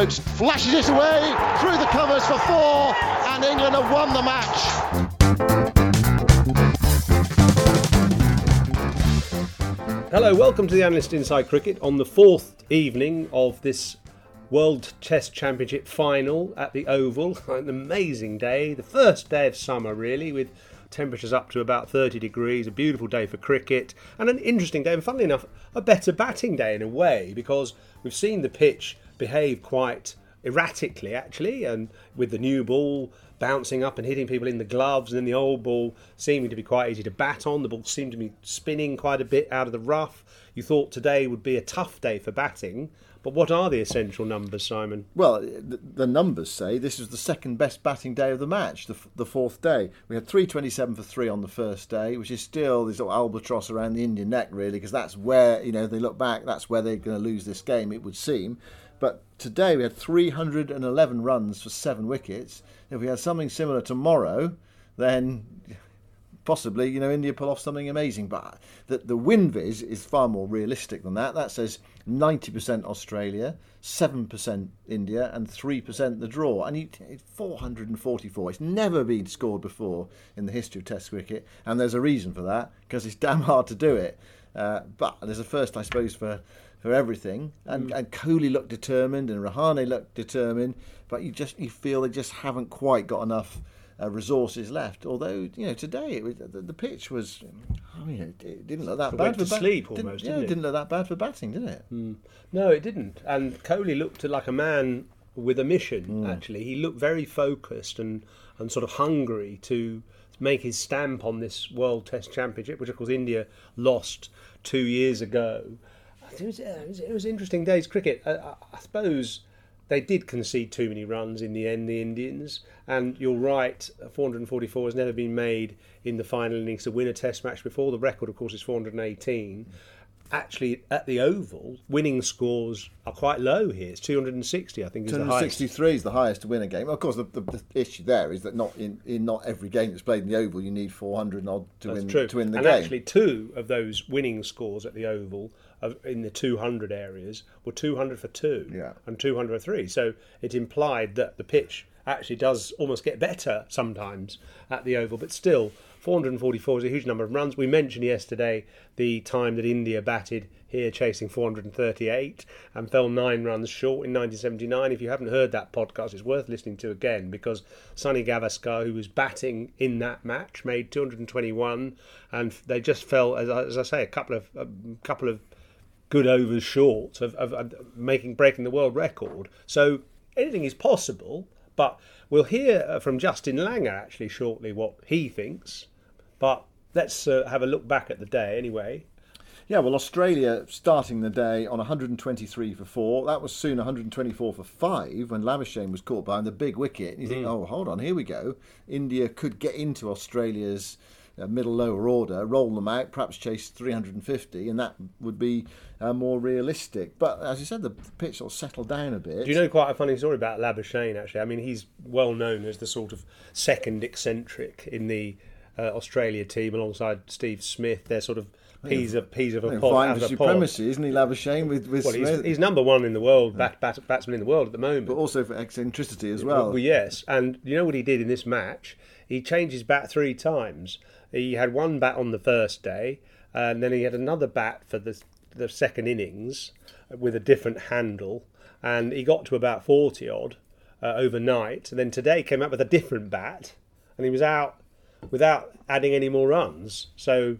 Stokes flashes it away through the covers for four, and England have won the match. Hello, welcome to the Analyst Inside Cricket on the fourth evening of this World Test Championship final at the Oval. An amazing day, the first day of summer, really, with temperatures up to about 30 degrees. A beautiful day for cricket, and an interesting day, and funnily enough, a better batting day in a way, because we've seen the pitch behave quite erratically, actually, and with the new ball bouncing up and hitting people in the gloves, and then the old ball seeming to be quite easy to bat on. The ball seemed to be spinning quite a bit out of the rough. You thought today would be a tough day for batting, but what are the essential numbers, Simon? Well, the, the numbers say this was the second best batting day of the match, the, the fourth day. We had 327 for three on the first day, which is still this of albatross around the Indian neck, really, because that's where, you know, they look back, that's where they're going to lose this game, it would seem. But today we had 311 runs for seven wickets. If we had something similar tomorrow, then possibly, you know, India pull off something amazing. But the, the win viz is far more realistic than that. That says 90% Australia, 7% India, and 3% the draw. And you, it's 444. It's never been scored before in the history of Test cricket. And there's a reason for that, because it's damn hard to do it. Uh, but there's a first, I suppose, for for everything. And, and Kohli looked determined, and Rahane looked determined. But you just you feel they just haven't quite got enough uh, resources left. Although you know today it was, the, the pitch was, I mean, it, it didn't look that It bad for bat- sleep didn't- almost, yeah, didn't it? didn't look that bad for batting, did it? No, it didn't. And Kohli looked like a man with a mission, actually. He looked very focused and, and sort of hungry to make his stamp on this World Test Championship, which, of course, India lost two years ago. It was, uh, it was, it was interesting days cricket. I, I, I suppose they did concede too many runs in the end, the Indians. And you're right, 444 has never been made in the final innings to win a Test match before. The record, of course, is 418. Actually, at the Oval, winning scores are quite low here. It's 260, I think, is the highest. 263 is the highest to win a game. Of course, the, the, the issue there is that not in, in not every game that's played in the Oval you need 400 and odd to That's win true. to win the and game. actually, two of those winning scores at the Oval of, in the 200 areas were 200 for two Yeah. and 200 for three. So it implied that the pitch actually does almost get better sometimes at the Oval, but still. 444 is a huge number of runs. We mentioned yesterday the time that India batted here chasing 438 and fell nine runs short in 1979. If you haven't heard that podcast, it's worth listening to again because Sunny Gavaskar, who was batting in that match, made 221, and they just fell, as I, as I say, a couple of a couple of good overs short of, of, of making breaking the world record. So anything is possible, but we'll hear uh, from Justin Langer actually shortly what he thinks. But let's uh, have a look back at the day anyway. Yeah, well, Australia starting the day on 123 for four. That was soon 124 for five when Labuschagne was caught behind the big wicket. You think, Mm. oh, hold on, here we go. India could get into Australia's uh, middle lower order, roll them out, perhaps chase 350, and that would be uh, more realistic. But as you said, the pitch sort of settled down a bit. Do you know quite a funny story about Labuschagne? Actually, I mean, he's well known as the sort of second eccentric in the uh, Australia team, alongside Steve Smith. They're sort of peas of peas of a pod. Vying for supremacy, isn't he, Labuschagne? With, with Well, he's, Smith? he's number one in the world, bat, bat, batsman in the world at the moment. but also for eccentricity as well. Well, yes, and you know what he did in this match? He changed his bat three times. He had one bat on the first day, and then he had another bat for the the second innings with a different handle, and he got to about forty odd uh, overnight. And then today came up with a different bat, and he was out without adding any more runs. So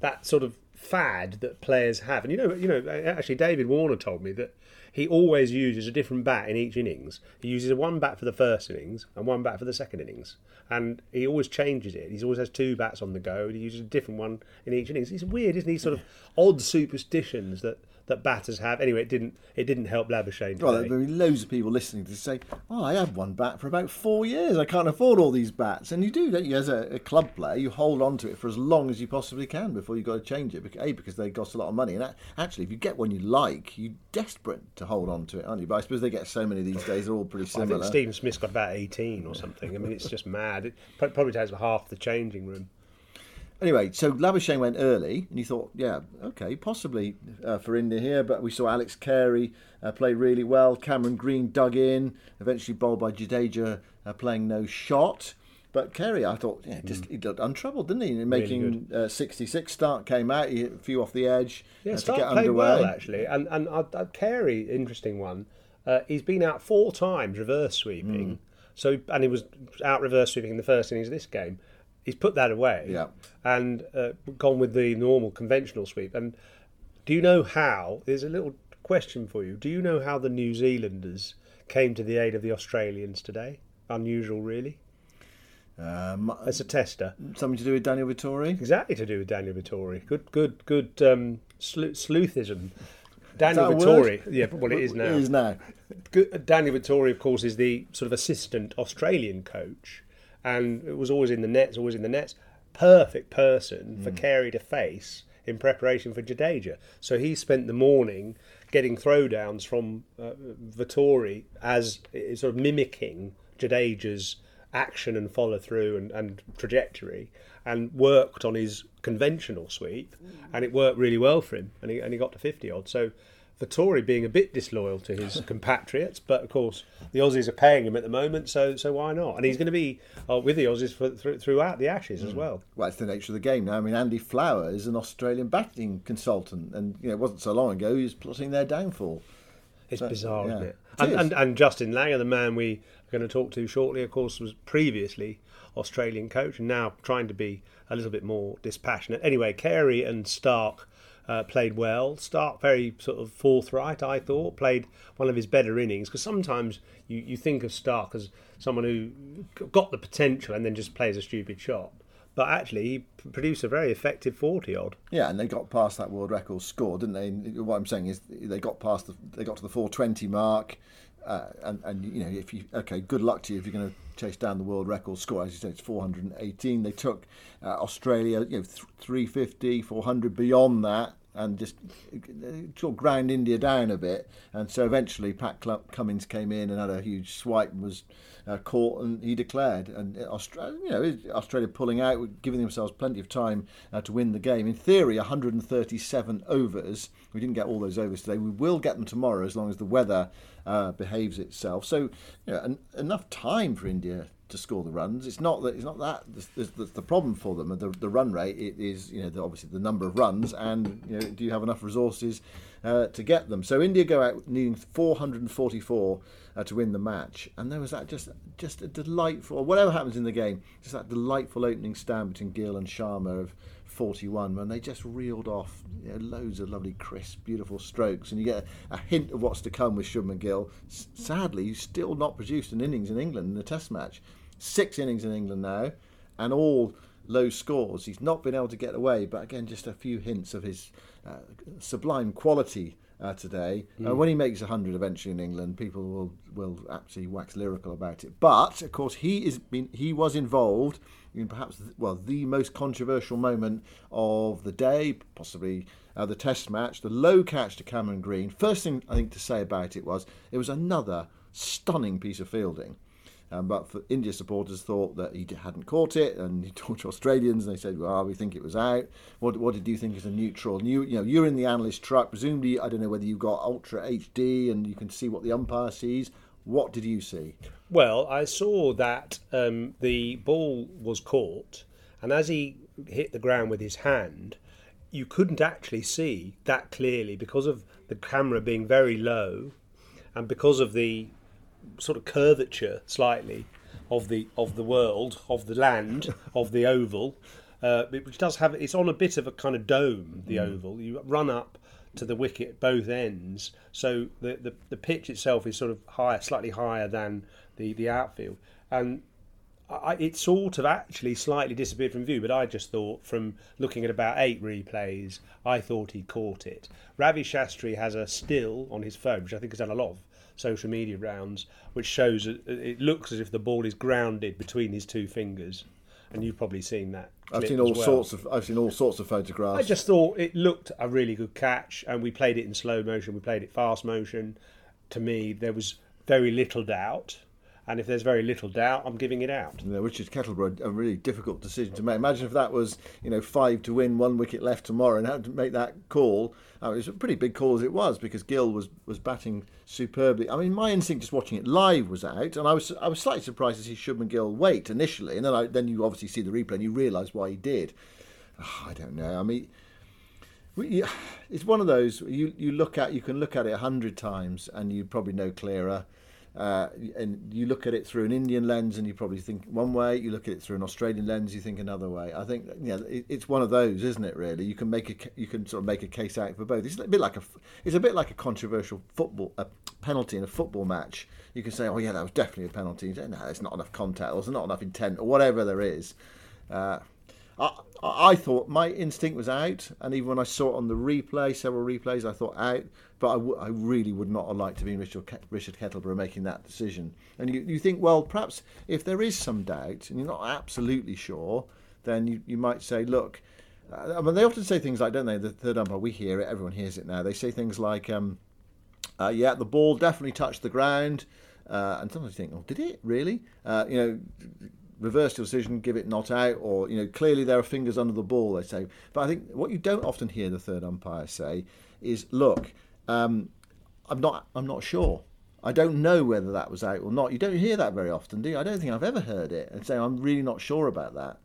that sort of fad that players have, and you know, you know, actually, David Warner told me that he always uses a different bat in each innings. He uses one bat for the first innings and one bat for the second innings, and he always changes it. He always has two bats on the go. And he uses a different one in each innings. It's weird, isn't he? Sort of odd superstitions that. That batters have. Anyway, it didn't. It didn't help Labuschagne. Well, there'll be loads of people listening to say, "Oh, I had one bat for about four years. I can't afford all these bats." And you do, don't you? As a, a club player, you hold on to it for as long as you possibly can before you've got to change it. A, because they cost a lot of money, and actually, if you get one you like, you're desperate to hold on to it, aren't you? But I suppose they get so many these days; they're all pretty similar. I think Stephen Smith's got about 18 or something. I mean, it's just mad. It probably takes half the changing room. Anyway, so Labuschagne went early, and you thought, yeah, okay, possibly uh, for India here. But we saw Alex Carey uh, play really well. Cameron Green dug in, eventually bowled by Jadeja, uh, playing no shot. But Carey, I thought, yeah, just he looked untroubled, didn't he? In Making uh, 66 start came out, he hit a few off the edge Yeah, to get underway. well actually, and and uh, uh, Carey, interesting one. Uh, he's been out four times reverse sweeping, Mm. so and he was out reverse sweeping in the first innings of this game. He's put that away, Yeah. and uh, gone with the normal conventional sweep. And do you know how? There's a little question for you. Do you know how the New Zealanders came to the aid of the Australians today? Unusual, really. Um, As a tester. something to do with Daniel Vettori? Exactly to do with Daniel Vettori. Good, good, good um, sleuthism. Daniel Vettori. Yeah, well, it is now. It is now. Good- Daniel Vettori, of course, is the sort of assistant Australian coach, and it was always in the nets, always in the nets. Perfect person for Carey to face in preparation for Jadeja. So he spent the morning getting throwdowns from uh, Vettori as sort of mimicking Jadeja's action and follow through and, and trajectory, and worked on his conventional sweep, and it worked really well for him, and he, and he got to 50 odd. So Vettori being a bit disloyal to his compatriots, but of course the Aussies are paying him at the moment, so so why not? And he's going to be uh, with the Aussies for, through, throughout the Ashes as well. Well, it's the nature of the game now. I mean, Andy Flower is an Australian batting consultant, and you know, it wasn't so long ago he was plotting their downfall. It's So, bizarre, yeah. isn't it? It And, is. and and Justin Langer, the man we are going to talk to shortly, of course, was previously Australian coach and now trying to be a little bit more dispassionate. Anyway, Carey and Starc uh, played well. Starc very sort of forthright, I thought, played one of his better innings because sometimes you, you think of Starc as someone who got the potential and then just plays a stupid shot. But actually, he produced a very effective 40 odd. Yeah, and they got past that world record score, didn't they? What I'm saying is they got past the they got to the 420 mark, uh, and and you know if you okay, good luck to you if you're going to chase down the world record score. As you said, it's 418. They took uh, Australia, you know, th- 350, 400 beyond that. And just sort of ground India down a bit, and so eventually Pat Cummins came in and had a huge swipe and was uh, caught, and he declared. And Australia, you know, Australia pulling out, giving themselves plenty of time uh, to win the game. In theory, 137 overs. We didn't get all those overs today. We will get them tomorrow as long as the weather uh, behaves itself. So, you know, en- enough time for India to score the runs. It's not that it's not that that's the problem for them. The, the run rate it is you know the, obviously the number of runs and you know do you have enough resources uh, to get them. So India go out needing 444 uh, to win the match, and there was that just just a delightful whatever happens in the game, just that delightful opening stand between Gill and Sharma of 41 when they just reeled off you know, loads of lovely crisp beautiful strokes and you get a, a hint of what's to come with Shubman Gill S- sadly he's still not produced an innings in England in a test match six innings in England now and all low scores. He's not been able to get away, but again, just a few hints of his uh, sublime quality uh, today. Mm. Uh, when he makes 100 eventually in England, people will will actually wax lyrical about it. But of course, he is been he was involved in perhaps well the most controversial moment of the day, possibly uh, the Test match, the low catch to Cameron Green. First thing I think to say about it was it was another stunning piece of fielding. Um, but for India supporters thought that he hadn't caught it, and he talked to Australians, and they said, "Well, we think it was out." What, what did you think as a neutral? And you, you know, you're in the analyst truck. Presumably, I don't know whether you've got ultra HD and you can see what the umpire sees. What did you see? Well, I saw that um, the ball was caught, and as he hit the ground with his hand, you couldn't actually see that clearly because of the camera being very low, and because of the sort of curvature slightly of the of the world of the land of the oval, uh, which does have it's on a bit of a kind of dome. The mm. oval you run up to the wicket at both ends, so the, the the pitch itself is sort of higher, slightly higher than the the outfield, and I, it sort of actually slightly disappeared from view, but I just thought from looking at about eight replays, I thought he caught it. Ravi Shastri has a still on his phone, which I think has done a lot of social media rounds, which shows it looks as if the ball is grounded between his two fingers, and you've probably seen that. I've seen all well. sorts of I've seen all sorts of photographs. I just thought it looked a really good catch, and we played it in slow motion. We played it fast motion. To me, there was very little doubt and if there's very little doubt, I'm giving it out. Yeah, which is Kettleborough a really difficult decision to make. Imagine if that was you know five to win, one wicket left tomorrow, and had to make that call. it was a pretty big call as it was because Gill was was batting superbly. I mean, my instinct just watching it live was out, and I was I was slightly surprised to see Shubman Gill wait initially, and then I, then you obviously see the replay and you realise why he did. Oh, I don't know. I mean. It's one of those you, you look at you can look at it a hundred times and you probably know clearer uh, and you look at it through an Indian lens and you probably think one way. You look at it through an Australian lens, you think another way. I think know, it, it's one of those, isn't it? Really, you can make a you can sort of make a case out for both. It's a bit like a it's a bit like a controversial football a penalty in a football match. You can say, oh yeah, that was definitely a penalty. You say, no, there's not enough contact, or there's not enough intent, or whatever there is. Uh, I thought my instinct was out, and even when I saw it on the replay, several replays, I thought out. But I, w- I really would not have liked to be Richard, Ke- Richard Kettleborough making that decision. And you, you think, well, perhaps if there is some doubt and you're not absolutely sure, then you, you might say, look, uh, I mean, they often say things like, don't they? The third umpire, we hear it, everyone hears it now. They say things like, um, uh, yeah, the ball definitely touched the ground. Uh, and sometimes you think, oh, did it really? Uh, you know, reverse your decision, give it not out, or you know clearly there are fingers under the ball. They say, but I think what you don't often hear the third umpire say is, look, um, I'm not, I'm not sure. I don't know whether that was out or not. You don't hear that very often, do you? I don't think I've ever heard it and say I'm really not sure about that.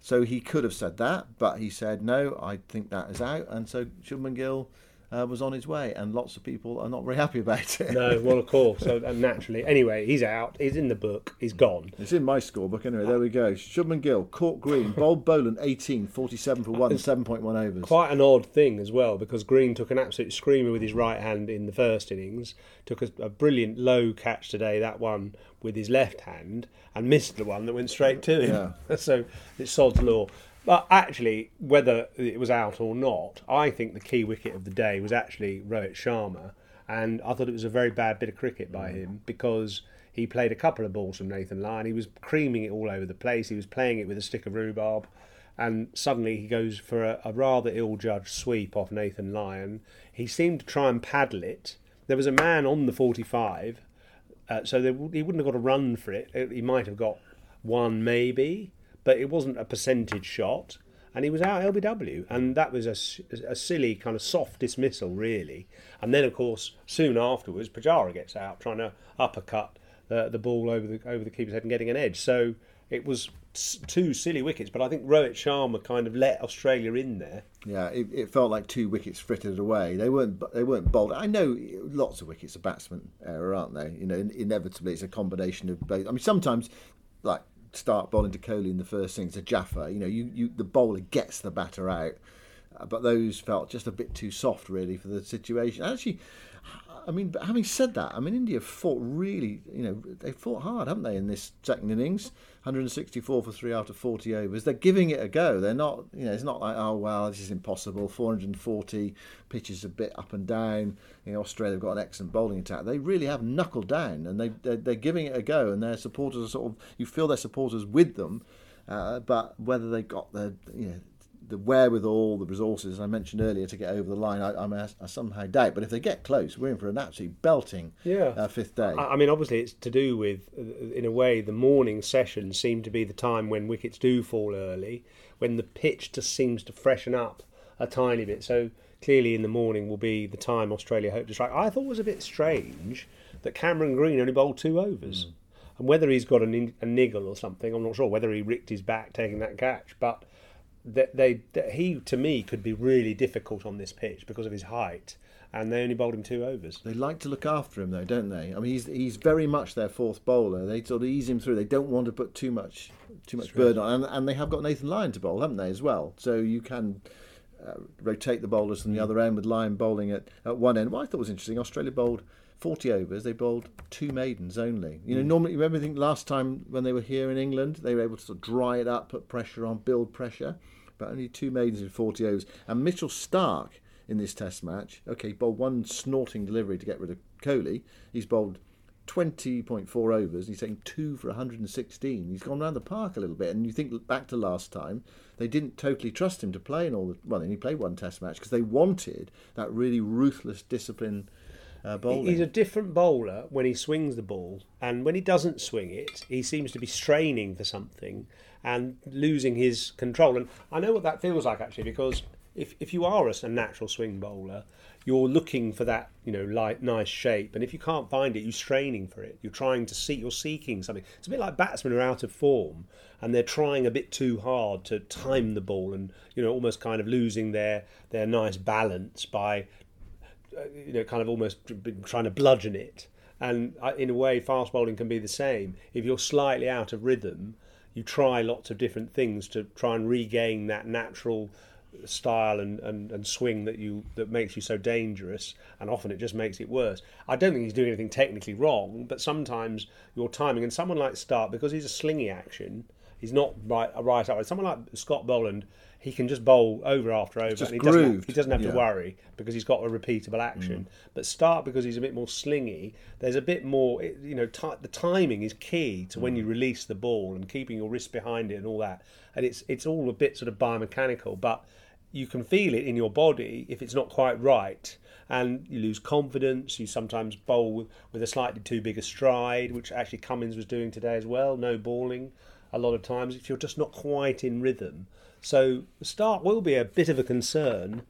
So he could have said that, but he said no. I think that is out, and so Shubman Gill uh, was on his way, and lots of people are not very happy about it. no, well, of course. So naturally, anyway, he's out. He's in the book. He's gone. It's in my scorebook anyway. There we go. Shubman Gill, caught Green, bowled Boland, 18, 47 for one, 7.1 overs. Quite an odd thing as well, because Green took an absolute screamer with his right hand in the first innings. Took a, a brilliant low catch today. That one with his left hand, and missed the one that went straight to him. Yeah. so it's sod's law. But actually, whether it was out or not, I think the key wicket of the day was actually Rohit Sharma, and I thought it was a very bad bit of cricket by him because he played a couple of balls from Nathan Lyon. He was creaming it all over the place. He was playing it with a stick of rhubarb, and suddenly he goes for a, a rather ill-judged sweep off Nathan Lyon. He seemed to try and paddle it. There was a man on the 45, uh, so there, he wouldn't have got a run for it. He might have got one, maybe but it wasn't a percentage shot. And he was out LBW, and that was a, a silly kind of soft dismissal, really. And then, of course, soon afterwards, Pujara gets out trying to uppercut the, the ball over the over the keeper's head and getting an edge. So it was two silly wickets, but I think Rohit Sharma kind of let Australia in there. Yeah, it, it, felt like two wickets frittered away. They weren't they weren't bold. I know lots of wickets are batsman error, aren't they? You know, inevitably it's a combination of both. I mean, sometimes like Starc bowling to Kohli in the first innings, a Jaffa. You know, you, you the bowler gets the batter out, uh, but those felt just a bit too soft really for the situation. Actually, I mean, but having said that, I mean, India fought really, you know, they fought hard, haven't they, in this second innings? 164 for three after 40 overs. They're giving it a go. They're not, you know, it's not like, oh, well, this is impossible. 440 pitches a bit up and down. You know, Australia have got an excellent bowling attack. They really have knuckled down and they, they're, they're giving it a go. And their supporters are sort of, you feel their supporters with them. Uh, but whether they got the, you know, the wherewithal, the resources I mentioned earlier to get over the line, I, I, I somehow doubt. But if they get close, we're in for an absolutely belting yeah. uh, fifth day. I, I mean, obviously, it's to do with, uh, in a way, the morning sessions seem to be the time when wickets do fall early, when the pitch just seems to freshen up a tiny bit. So clearly, in the morning will be the time Australia hope to strike. I thought it was a bit strange that Cameron Green only bowled two overs. Mm. And whether he's got a, a niggle or something, I'm not sure. Whether he ricked his back taking that catch, but that they that he to me could be really difficult on this pitch because of his height and they only bowled him two overs. They like to look after him though, don't they? I mean, he's he's very much their fourth bowler. They sort of ease him through. They don't want to put too much too much burden on, and, and they have got Nathan Lyon to bowl, haven't they, as well? So you can. Uh, rotate the bowlers from the mm. other end with Lyon bowling at, at one end. What I thought was interesting, Australia bowled 40 overs, they bowled two maidens only. You know, mm. normally, remember, I think last time when they were here in England, they were able to sort of dry it up, put pressure on, build pressure but only two maidens in 40 overs. And Mitchell Starc in this test match, okay, bowled one snorting delivery to get rid of Kohli. He's bowled 20.4 overs. And he's taken two for 116. He's gone around the park a little bit. And you think back to last time, they didn't totally trust him to play in all the. Well, he played one test match because they wanted that really ruthless discipline. Uh, He's a different bowler when he swings the ball, and when he doesn't swing it, he seems to be straining for something and losing his control. And I know what that feels like actually, because if, if you are a, natural swing bowler, you're looking for that you know light nice shape. And if you can't find it you're straining for it. You're trying to see you're seeking something. It's a bit like batsmen are out of form and they're trying a bit too hard to time the ball and you know almost kind of losing their their nice balance by you know kind of almost trying to bludgeon it. And uh, in a way fast bowling can be the same. If you're slightly out of rhythm you try lots of different things to try and regain that natural style and, and, and swing that you that makes you so dangerous. And often it just makes it worse. I don't think he's doing anything technically wrong, but sometimes your timing and someone like Starc because he's a slingy action, he's not right right up. Someone like Scott Boland he can just bowl over after over. and he grooved. doesn't, have, he doesn't have yeah. to worry because he's got a repeatable action. Mm. But Starc because he's a bit more slingy. There's a bit more, you know, t- the timing is key to mm. when you mm. release the ball and keeping your wrist behind it and all that. And it's it's all a bit sort of biomechanical, but you can feel it in your body if it's not quite right and you lose confidence. You sometimes bowl with a slightly too big a stride, which actually Cummins was doing today as well. No balling a lot of times if you're just not quite in rhythm. So the start will be a bit of a concern,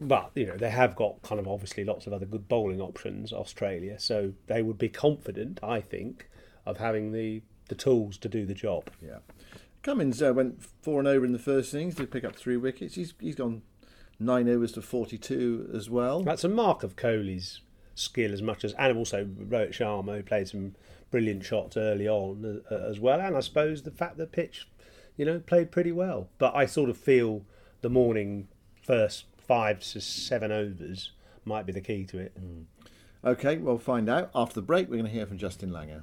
but you know they have got kind of obviously lots of other good bowling options. Australia, so they would be confident, I think, of having the the tools to do the job. Yeah, Cummins uh, went four and over in the first innings. Did pick up three wickets. He's he's gone nine overs to forty two as well. That's a mark of Kohli's skill as much as and also Rohit Sharma who played some brilliant shots early on uh, as well, and I suppose the fact that pitch you know, played pretty well. But I sort of feel the morning first five to seven overs might be the key to it. Mm. Okay, we'll find out. After the break, we're going to hear from Justin Langer.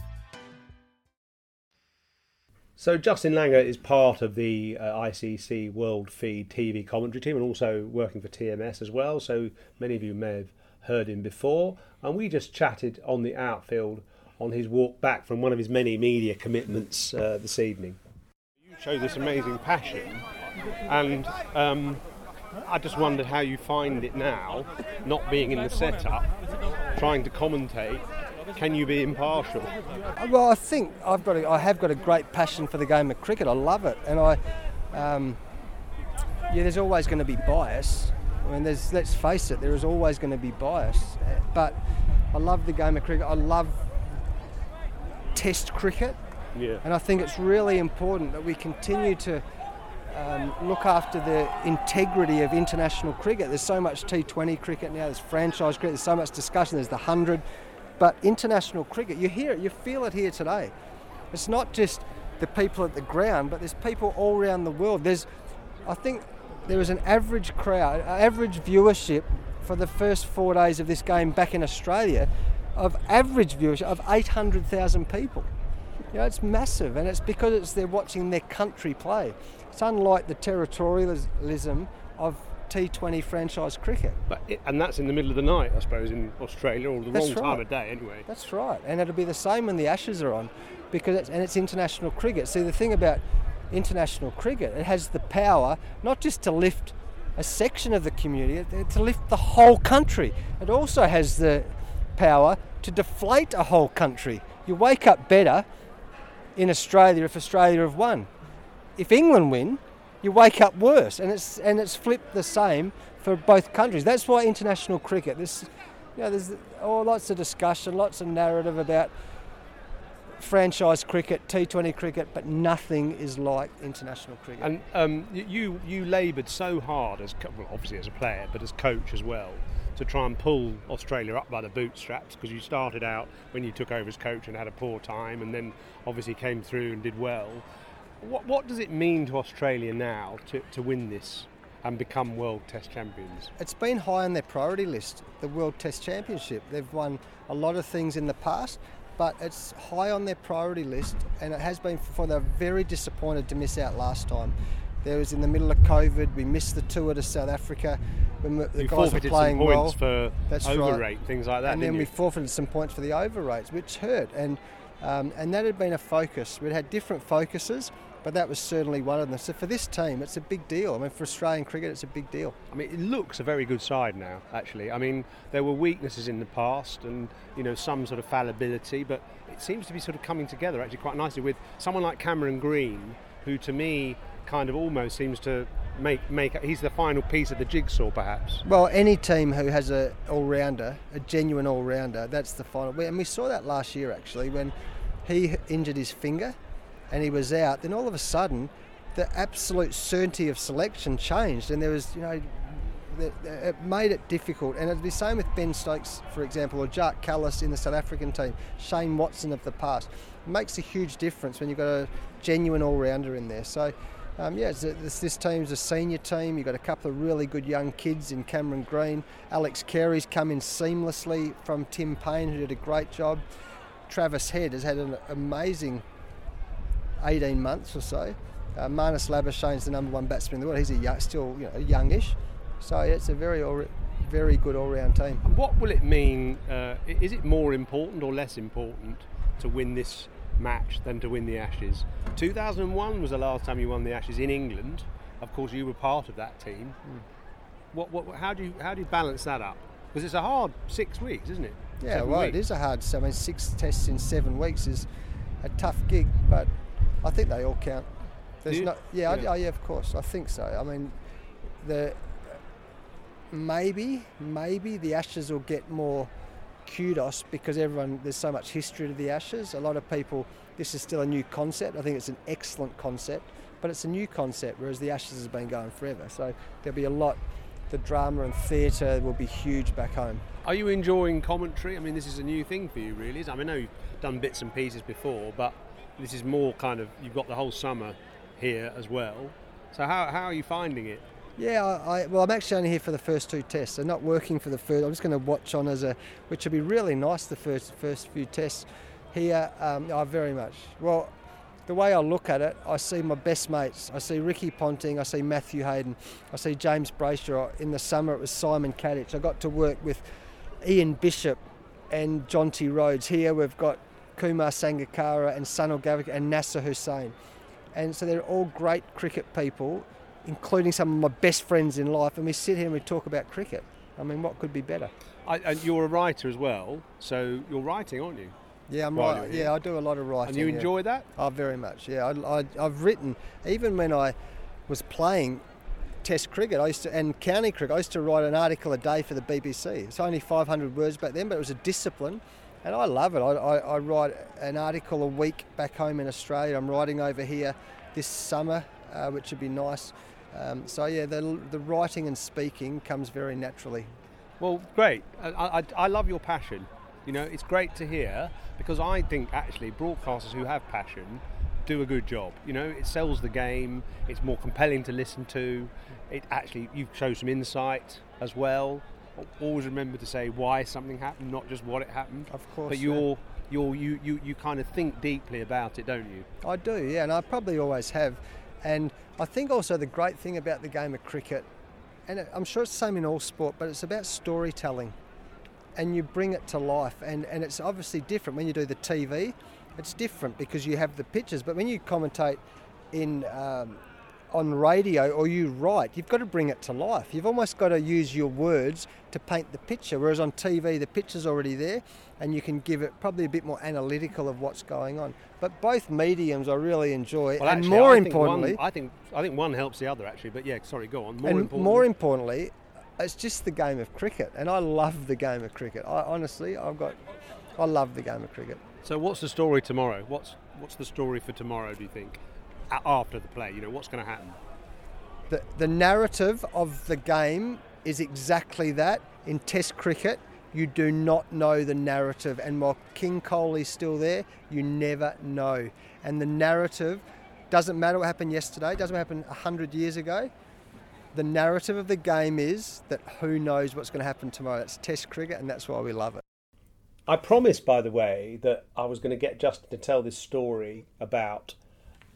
So Justin Langer is part of the uh, ICC World Feed TV commentary team and also working for TMS as well. So many of you may have heard him before. And we just chatted on the outfield on his walk back from one of his many media commitments uh, this evening. You show this amazing passion, and um, I just wondered how you find it now, not being in the setup, trying to commentate can you be impartial? Well, I think I've got a, I have got a great passion for the game of cricket. I love it, and I um, yeah, there's always going to be bias. I mean, there's let's face it, there is always going to be bias. But I love the game of cricket. I love Test cricket, yeah. and I think it's really important that we continue to. Um, look after the integrity of international cricket. There's so much T20 cricket now, there's franchise cricket, there's so much discussion, there's the 100. But international cricket, you hear it, you feel it here today. It's not just the people at the ground, but there's people all around the world. There's, I think, there was an average crowd, average viewership for the first four days of this game back in Australia, of average viewership of 800,000 people. You know, it's massive, and it's because it's they're watching their country play. It's unlike the territorialism of T20 franchise cricket. But it, and that's in the middle of the night, I suppose, in Australia, or the that's wrong right. time of day, anyway. That's right, and it'll be the same when the Ashes are on, because it's, and it's international cricket. See, the thing about international cricket, it has the power not just to lift a section of the community, to lift the whole country. It also has the power to deflate a whole country. You wake up better in Australia if Australia have won. If England win, you wake up worse, and it's and it's flipped the same for both countries. That's why international cricket. This, you know, there's oh, lots of discussion, lots of narrative about franchise cricket, T20 cricket, but nothing is like international cricket. And um, you you laboured so hard as well, obviously as a player, but as coach as well, to try and pull Australia up by the bootstraps because you started out when you took over as coach and had a poor time, and then obviously came through and did well. What, what does it mean to Australia now to, to win this and become World Test Champions? It's been high on their priority list, the World Test Championship. They've won a lot of things in the past, but it's high on their priority list, and it has been for they're very disappointed to miss out last time. There was in the middle of COVID, we missed the tour to South Africa when the you guys were playing some well. points for That's overrate, right. things like that. And then you? we forfeited some points for the overrates, which hurt. And um, and that had been a focus. We'd had different focuses, but that was certainly one of them. So for this team, it's a big deal. I mean, for Australian cricket, it's a big deal. I mean, it looks a very good side now. Actually, I mean, there were weaknesses in the past, and you know some sort of fallibility, but it seems to be sort of coming together actually quite nicely with someone like Cameron Green, who to me kind of almost seems to make make he's the final piece of the jigsaw perhaps well any team who has a all-rounder a genuine all-rounder that's the final and we saw that last year actually when he injured his finger and he was out then all of a sudden the absolute certainty of selection changed and there was you know it made it difficult and it'd be the same with Ben Stokes for example or Jacques Kallis in the South African team Shane Watson of the past it makes a huge difference when you've got a genuine all-rounder in there so um, yeah, this, this, team's a senior team. You've got a couple of really good young kids in Cameron Green. Alex Carey's come in seamlessly from Tim Paine, who did a great job. Travis Head has had an amazing 18 months or so. Uh, Marnus Labuschagne's the number one batsman in the world. He's a young, still you know, youngish. So yeah, it's a very, all, very good all-round team. And what will it mean? Uh, is it more important or less important to win this match than to win the Ashes. 2001 was the last time you won the Ashes in England. Of course, you were part of that team. Mm. What, what, how do you how do you balance that up? Because it's a hard six weeks, isn't it? Yeah, seven well, weeks. it is a hard. I mean, six tests in seven weeks is a tough gig, but I think they all count. There's not. Yeah, yeah. I, oh, yeah, of course. I think so. I mean, the maybe maybe the Ashes will get more kudos because everyone there's so much history to the Ashes. A lot of people, this is still a new concept. I think it's an excellent concept, but it's a new concept, whereas the Ashes has been going forever. So there'll be a lot. The drama and theatre will be huge back home. Are you enjoying commentary? I mean, this is a new thing for you, really. I mean, I know you've done bits and pieces before, but this is more kind of you've got the whole summer here as well. So how, how are you finding it? Yeah, I, well, I'm actually only here for the first two tests. I'm not working for the first. I'm just going to watch on as a, which will be really nice. The first first few tests here, um, oh, very much. Well, the way I look at it, I see my best mates. I see Ricky Ponting, I see Matthew Hayden, I see James Brayshaw. In the summer, it was Simon Katich. I got to work with Ian Bishop and Jonty Rhodes. Here we've got Kumar Sangakkara and Sunil Gavik and Nasser Hussain. And so they're all great cricket people, including some of my best friends in life. And we sit here and we talk about cricket. I mean, what could be better? I, and you're a writer as well, so you're writing, aren't you? Yeah, I'm right. Yeah, I do a lot of writing. And you enjoy yeah. that? Oh, very much. Yeah, I, I, I've written even when I was playing Test cricket. I used to and county cricket. I used to write an article a day for the BBC. It's only 500 words back then, but it was a discipline, and I love it. I, I, I write an article a week back home in Australia. I'm writing over here this summer, uh, which would be nice. Um, so yeah, the, the writing and speaking comes very naturally. Well, great. I, I, I love your passion. You know, it's great to hear because I think actually broadcasters who have passion do a good job. You know, it sells the game. It's more compelling to listen to. It actually you show some insight as well. Always remember to say why something happened, not just what it happened. Of course. But you're you're you you you kind of think deeply about it, don't you? I do, yeah, and I probably always have. And I think also the great thing about the game of cricket, and I'm sure it's the same in all sport, but it's about storytelling and you bring it to life. And, and it's obviously different when you do the TV. It's different because you have the pictures, but when you commentate in um, on radio or you write, you've got to bring it to life. You've almost got to use your words to paint the picture. Whereas on TV, the picture's already there, and you can give it probably a bit more analytical of what's going on. But both mediums I really enjoy, well, and actually, more I importantly, one, I think I think one helps the other actually. But yeah, sorry, go on. More and importantly, more importantly, it's just the game of cricket, and I love the game of cricket. I honestly, I've got, I love the game of cricket. So, what's the story tomorrow? What's what's the story for tomorrow? Do you think after the play? You know, what's going to happen? The the narrative of the game is exactly that. In Test cricket, you do not know the narrative, and while King Kohli is still there, you never know. And the narrative doesn't matter what happened yesterday, doesn't happen hundred years ago the narrative of the game is that who knows what's going to happen tomorrow. That's Test cricket, and that's why we love it. I promised, by the way, that I was going to get Justin to tell this story about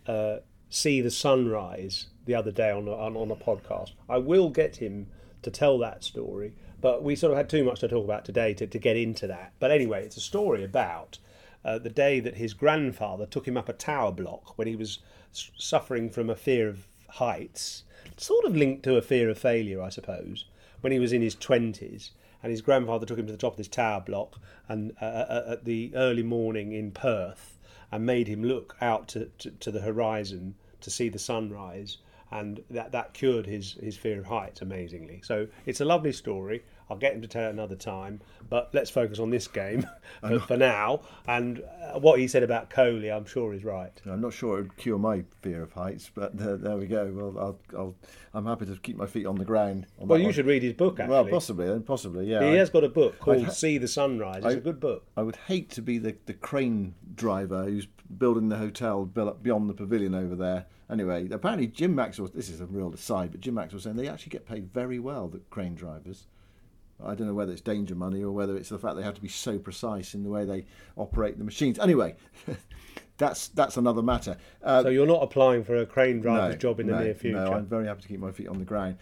uh, see the sunrise the other day on a, on, a podcast. I will get him to tell that story, but we sort of had too much to talk about today to, to get into that. But anyway, it's a story about uh, the day that his grandfather took him up a tower block when he was suffering from a fear of heights sort of linked to a fear of failure, I suppose, when he was in his 20s. And his grandfather took him to the top of this tower block and uh, uh, uh, at the early morning in Perth and made him look out to, to, to the horizon to see the sunrise. And that, that cured his, his fear of heights amazingly. So it's a lovely story. I'll get him to tell it another time. But let's focus on this game for, for now. And uh, what he said about Kohli, I'm sure is right. I'm not sure it would cure my fear of heights, but uh, there we go. Well, I'll, i am happy to keep my feet on the ground. On well, you one. should read his book. Actually, well, possibly, then possibly, yeah. He I, has got a book called "See the Sunrise." It's I, a good book. I would hate to be the, the crane driver who's building the hotel beyond the pavilion over there. Anyway, apparently Jim Maxwell. This is a real aside, but Jim Maxwell saying they actually get paid very well. The crane drivers. I don't know whether it's danger money or whether it's the fact they have to be so precise in the way they operate the machines. Anyway, that's that's another matter. Uh, so you're not applying for a crane driver's no, job in the no, near future. No, I'm very happy to keep my feet on the ground.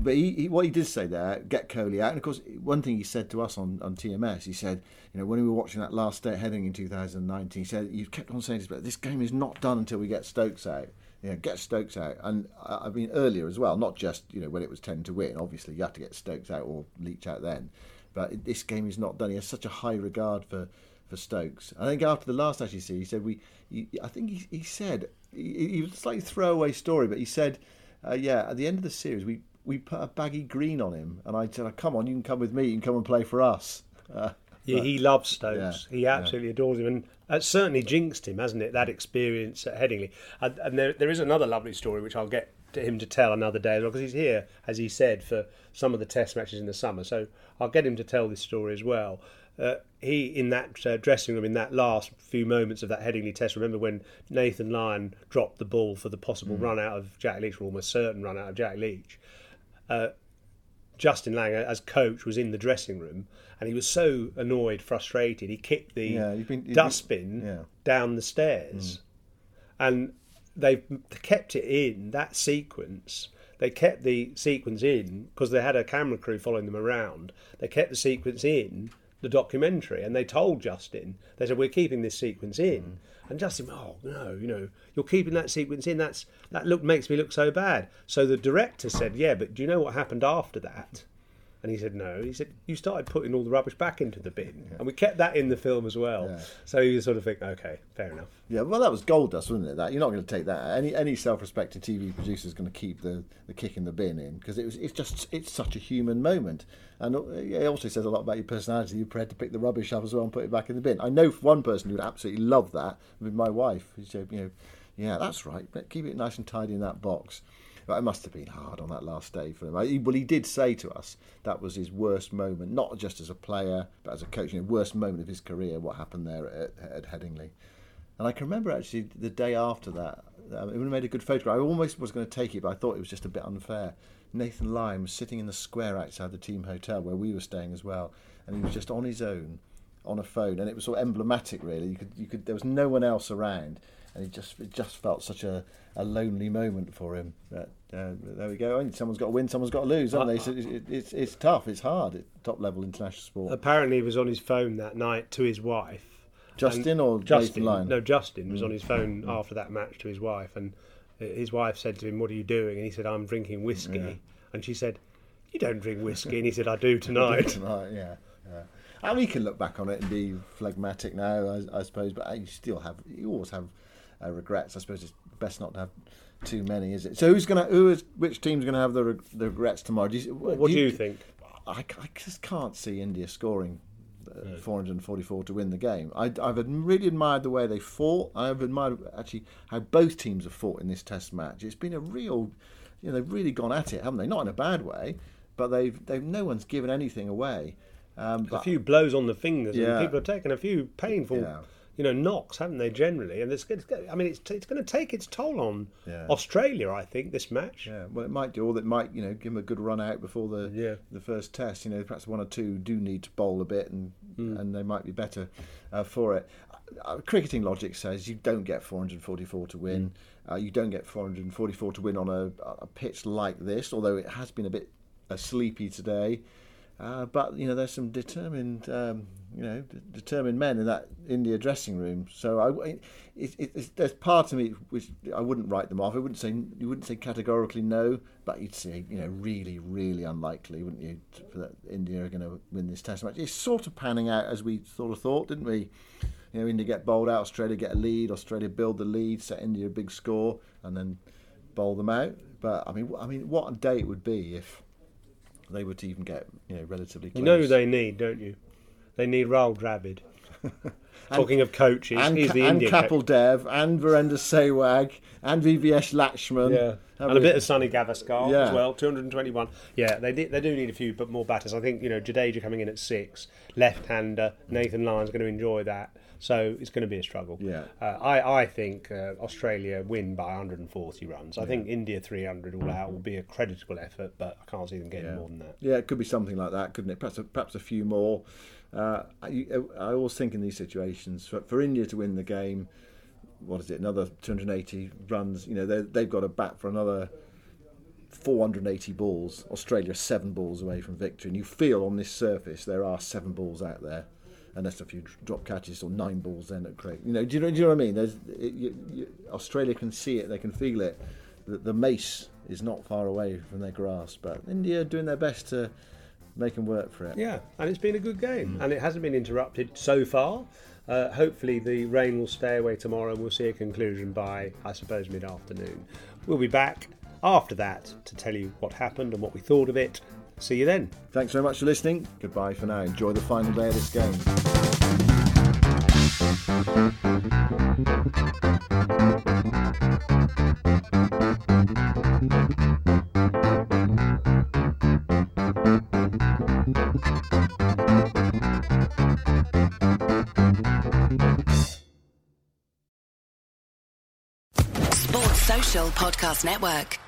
But he, he, what he did say there, get Kohli out. And of course, one thing he said to us on, on TMS, he said, you know, when we were watching that last day Headingley in 2019, he said, you've kept on saying this, but this game is not done until we get Stokes out you know, get Stokes out. And I mean earlier as well, not just you know when it was ten to win. Obviously, you have to get Stokes out or Leach out then. But this game is not done. He has such a high regard for for Stokes. I think after the last actually he said we. He, I think he, he said he, he was a slightly throwaway story, but he said, uh, yeah, at the end of the series we we put a baggy green on him, and I said, oh, come on, you can come with me, you can come and play for us. Uh, yeah, he loves Stokes. Yeah, he absolutely yeah. adores him, and it's certainly jinxed him, hasn't it? That experience at Headingley, and, and there, there is another lovely story which I'll get to him to tell another day as well, because he's here, as he said, for some of the Test matches in the summer. So I'll get him to tell this story as well. Uh, he in that uh, dressing room in that last few moments of that Headingley Test. Remember when Nathan Lyon dropped the ball for the possible mm. run out of Jack Leach, or almost certain run out of Jack Leach. Uh, Justin Langer, as coach, was in the dressing room and he was so annoyed, frustrated, he kicked the yeah, you've been, you've dustbin been, yeah. down the stairs. Mm. and they kept it in that sequence. They kept the sequence in because they had a camera crew following them around. They kept the sequence in the documentary, and they told Justin. They said, "We're keeping this sequence in." Mm. And Justin, oh no, you know, you're keeping that sequence in. That's that look makes me look so bad. So the director said, "Yeah, but do you know what happened after that?" And he said, no. He said, you started putting all the rubbish back into the bin. Yeah. And we kept that in the film as well. Yeah. So you sort of think, okay, fair enough. Yeah, well, that was gold dust, wasn't it? That You're not going to take that. Any any self-respecting TV producer is going to keep the, the kick in the bin in because it was it's just it's such a human moment. And uh, it also says a lot about your personality. You're prepared to pick the rubbish up as well and put it back in the bin. I know one person who would absolutely love that with my wife. Who said, you know, yeah, that's right. Keep it nice and tidy in that box. But it must have been hard on that last day for him. Well, he did say to us that was his worst moment, not just as a player, but as a coach. You know, worst moment of his career. What happened there at, at Headingley. And I can remember actually the day after that, um, it would have made a good photograph. I almost was going to take it, but I thought it was just a bit unfair. Nathan Lyon was sitting in the square outside the team hotel where we were staying as well, and he was just on his own on a phone, and it was sort of emblematic. Really, you could, you could, there was no one else around, and it just, it just felt such a, a lonely moment for him. But uh, there we go. Someone's got to win, someone's got to lose, haven't they? So it's, it's, it's tough, it's hard at top level international sport. Apparently, he was on his phone that night to his wife. Justin or Justin? Lyon? No, Justin was mm. on his phone mm. after that match to his wife, and his wife said to him, "What are you doing?" And he said, "I'm drinking whiskey." Yeah. And she said, "You don't drink whiskey," and he said, "I do tonight." tonight, yeah. yeah. And we can look back on it and be phlegmatic now, I, I suppose, but you still have, you always have uh, regrets. I suppose it's best not to have too many, is it? So who's gonna who is which team's gonna have the, the regrets tomorrow? Do you, what do you, you think? I, I, just can't see India scoring uh, 444 to win the game. I, have really admired the way they fought. I've admired actually how both teams have fought in this Test match. It's been a real, you know, they've really gone at it, haven't they? Not in a bad way, but they've they've no one's given anything away. Um, but, a few blows on the fingers, yeah. and people are taking a few painful. Yeah you know, knocks, haven't they? Generally, and it's, it's I mean, it's it's going to take its toll on yeah. Australia. I think this match. Yeah, well, it might do, or it might, you know, give them a good run out before the yeah. the first test. You know, perhaps one or two do need to bowl a bit, and mm. and they might be better uh, for it. Uh, cricketing logic says you don't get 444 to win. Mm. Uh, you don't get 444 to win on a, a pitch like this, although it has been a bit uh, sleepy today. Uh, but you know, there's some determined, um, you know, d- determined men in that India dressing room. So I, it, it, there's part of me which I wouldn't write them off. I wouldn't say you wouldn't say categorically no, but you'd say you know really, really unlikely, wouldn't you, that India are going to win this Test match? It's sort of panning out as we sort of thought, didn't we? You know, India get bowled out, Australia get a lead, Australia build the lead, set India a big score, and then bowl them out. But I mean, I mean, what a day it would be if they would even get you know relatively close. You know who they need, don't you? They need Rahul Dravid. Talking of coaches, and, he's the and Indian Kapil Dev, and Virender Sehwag, and VVS Laxman. Yeah, and a bit of Sunny Gavaskar yeah. as well. 221. Yeah, they they do need a few, but more batters. I think you know Jadeja coming in at six, left-hander. Nathan Lyon's going to enjoy that. So it's going to be a struggle. Yeah. Uh, I, I think uh, Australia win by 140 runs. I yeah. think India 300 all out will be a creditable effort, but I can't see them getting yeah. more than that. Yeah, it could be something like that, couldn't it? Perhaps a, perhaps a few more. Uh, I, I always think in these situations, for, for India to win the game, what is it, another 280 runs, you know, they've got to bat for another 480 balls. Australia seven balls away from victory. And you feel on this surface there are seven balls out there unless a few drop catches or nine balls then at Craig. You know, do you know, do you know what I mean? There's, it, you, you, Australia can see it, they can feel it. The, the mace is not far away from their grasp, but India are doing their best to make them work for it. Yeah, and it's been a good game, mm. and it hasn't been interrupted so far. Uh, hopefully, the rain will stay away tomorrow, and we'll see a conclusion by, I suppose, mid afternoon. We'll be back after that to tell you what happened and what we thought of it See you then. Thanks very much for listening. Goodbye for now. Enjoy the final day of this game. Sports Social Podcast Network.